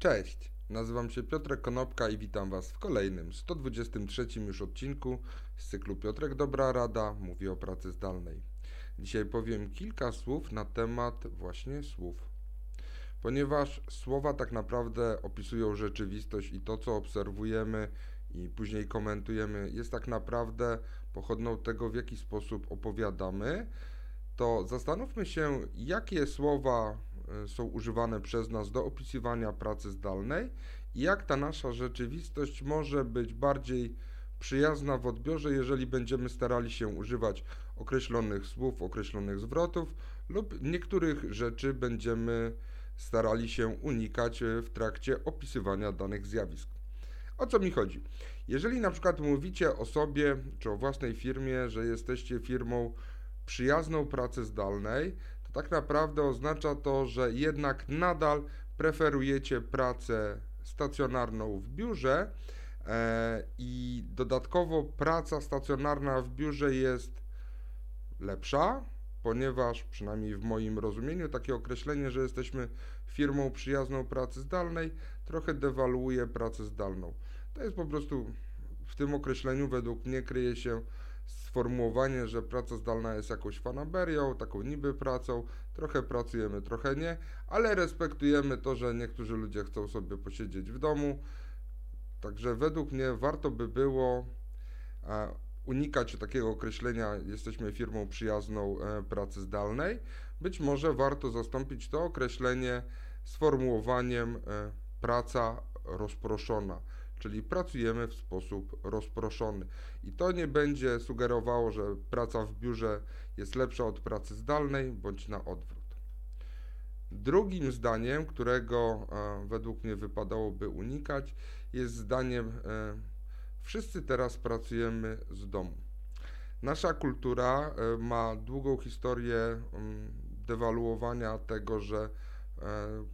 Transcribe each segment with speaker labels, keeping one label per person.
Speaker 1: Cześć, nazywam się Piotrek Konopka i witam Was w kolejnym, 123 już odcinku z cyklu Piotrek Dobra Rada mówi o pracy zdalnej. Dzisiaj powiem kilka słów na temat właśnie słów. Ponieważ słowa tak naprawdę opisują rzeczywistość i to, co obserwujemy i później komentujemy, jest tak naprawdę pochodną tego, w jaki sposób opowiadamy, to zastanówmy się, jakie słowa są używane przez nas do opisywania pracy zdalnej i jak ta nasza rzeczywistość może być bardziej przyjazna w odbiorze, jeżeli będziemy starali się używać określonych słów, określonych zwrotów lub niektórych rzeczy będziemy starali się unikać e, w trakcie opisywania danych zjawisk. O co mi chodzi? Jeżeli na przykład mówicie o sobie czy o własnej firmie, że jesteście firmą przyjazną pracy zdalnej, tak naprawdę oznacza to, że jednak nadal preferujecie pracę stacjonarną w biurze e, i dodatkowo praca stacjonarna w biurze jest lepsza, ponieważ przynajmniej w moim rozumieniu takie określenie, że jesteśmy firmą przyjazną pracy zdalnej, trochę dewaluuje pracę zdalną. To jest po prostu w tym określeniu według mnie kryje się sformułowanie, że praca zdalna jest jakąś fanaberią, taką niby pracą, trochę pracujemy, trochę nie, ale respektujemy to, że niektórzy ludzie chcą sobie posiedzieć w domu. Także według mnie warto by było unikać takiego określenia jesteśmy firmą przyjazną e, pracy zdalnej. Być może warto zastąpić to określenie sformułowaniem e, praca rozproszona czyli pracujemy w sposób rozproszony. I to nie będzie sugerowało, że praca w biurze jest lepsza od pracy zdalnej, bądź na odwrót. Drugim zdaniem, którego e, według mnie wypadałoby unikać, jest zdaniem e, wszyscy teraz pracujemy z domu. Nasza kultura e, ma długą historię dewaluowania tego, że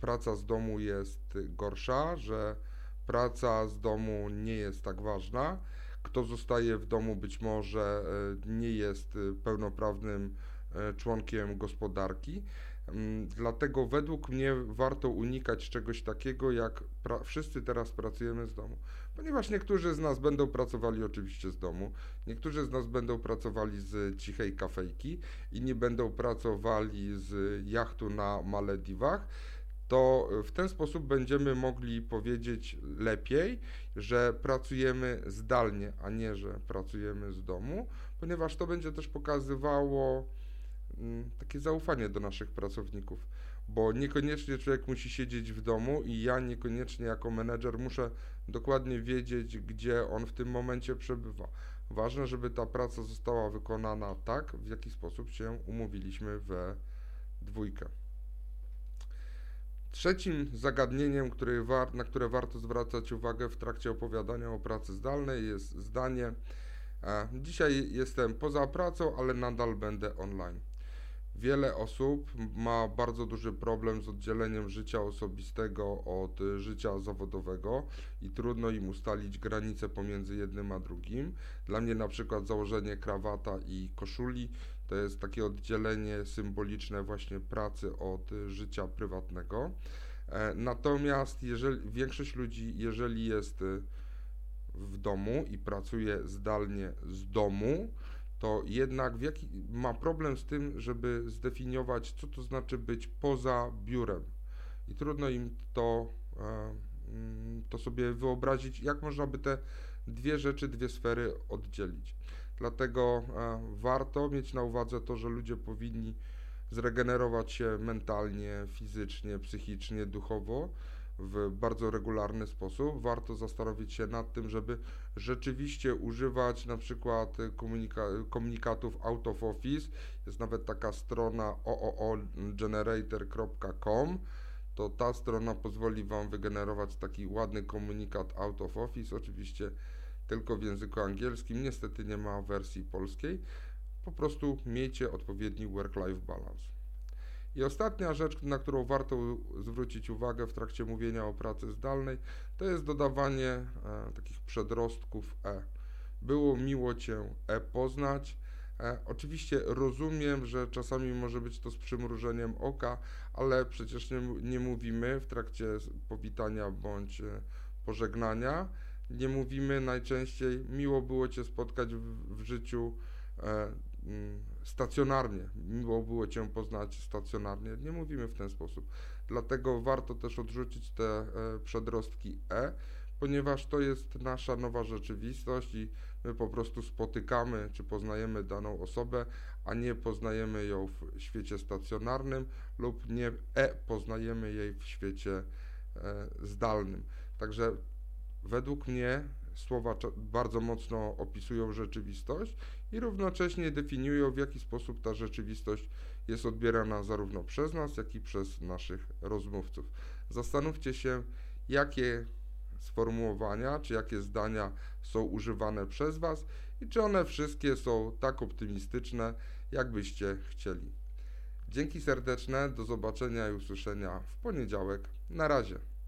Speaker 1: praca z domu jest gorsza, że praca z domu nie jest tak ważna. Kto zostaje w domu być może e, nie jest e, pełnoprawnym e, członkiem gospodarki. Mm, dlatego według mnie warto unikać czegoś takiego, jak wszyscy teraz pracujemy z domu. Ponieważ niektórzy z nas będą pracowali oczywiście z domu, niektórzy z nas będą pracowali z cichej kafejki, inni będą pracowali z jachtu na Malediwach to w ten sposób będziemy mogli powiedzieć lepiej, że pracujemy zdalnie, a nie, że pracujemy z domu, ponieważ to będzie też pokazywało mm, takie zaufanie do naszych pracowników, bo niekoniecznie człowiek musi siedzieć w domu i ja niekoniecznie jako menedżer muszę dokładnie wiedzieć, gdzie on w tym momencie przebywa. Ważne, żeby ta praca została wykonana tak, w jaki sposób się umówiliśmy we dwójkę. Trzecim zagadnieniem, na które warto zwracać uwagę w trakcie opowiadania o pracy zdalnej jest zdanie Dzisiaj jestem poza pracą, ale nadal będę online. Wiele osób ma bardzo duży problem z oddzieleniem życia osobistego od życia zawodowego i trudno im ustalić granice pomiędzy jednym a drugim. Dla mnie na przykład założenie krawata i koszuli to jest takie oddzielenie symboliczne właśnie pracy od życia prywatnego. E, natomiast jeżeli większość ludzi, jeżeli jest e, w domu i pracuje zdalnie z domu, to jednak ma problem z tym, żeby zdefiniować, co to znaczy być poza biurem. I trudno im to, e, mm, to sobie wyobrazić, jak można by te dwie rzeczy, dwie sfery oddzielić. Dlatego e, warto mieć na uwadze to, że ludzie powinni zregenerować się mentalnie, fizycznie, psychicznie, duchowo w bardzo regularny sposób. Warto zastanowić się nad tym, żeby rzeczywiście używać na przykład komunika komunikatów out of office. Jest nawet taka strona ooogenerator.com. To ta strona pozwoli Wam wygenerować taki ładny komunikat out of office. Oczywiście tylko w języku angielskim. Niestety nie ma wersji polskiej. Po prostu miejcie odpowiedni work-life balance. I ostatnia rzecz, na którą warto zwrócić uwagę w trakcie mówienia o pracy zdalnej, to jest dodawanie e, takich przedrostków e. Było miło Cię e poznać, E, oczywiście rozumiem, że czasami może być to z przymrużeniem oka, ale przecież nie, nie mówimy w trakcie powitania bądź e, pożegnania, nie mówimy najczęściej miło było Cię spotkać w, w życiu e, mm, stacjonarnie, miło było Cię poznać stacjonarnie. Nie mówimy w ten sposób. Dlatego warto też odrzucić te e, przedrostki e, ponieważ to jest nasza nowa rzeczywistość i my po prostu spotykamy czy poznajemy daną osobę, a nie poznajemy ją w świecie stacjonarnym lub nie e poznajemy jej w świecie e, zdalnym. Także według mnie słowa bardzo mocno opisują rzeczywistość i równocześnie definiują, w jaki sposób ta rzeczywistość jest odbierana zarówno przez nas, jak i przez naszych rozmówców. Zastanówcie się, jakie sformułowania, czy jakie zdania są używane przez Was i czy one wszystkie są tak optymistyczne, jakbyście chcieli. Dzięki serdeczne, do zobaczenia i usłyszenia w poniedziałek. Na razie.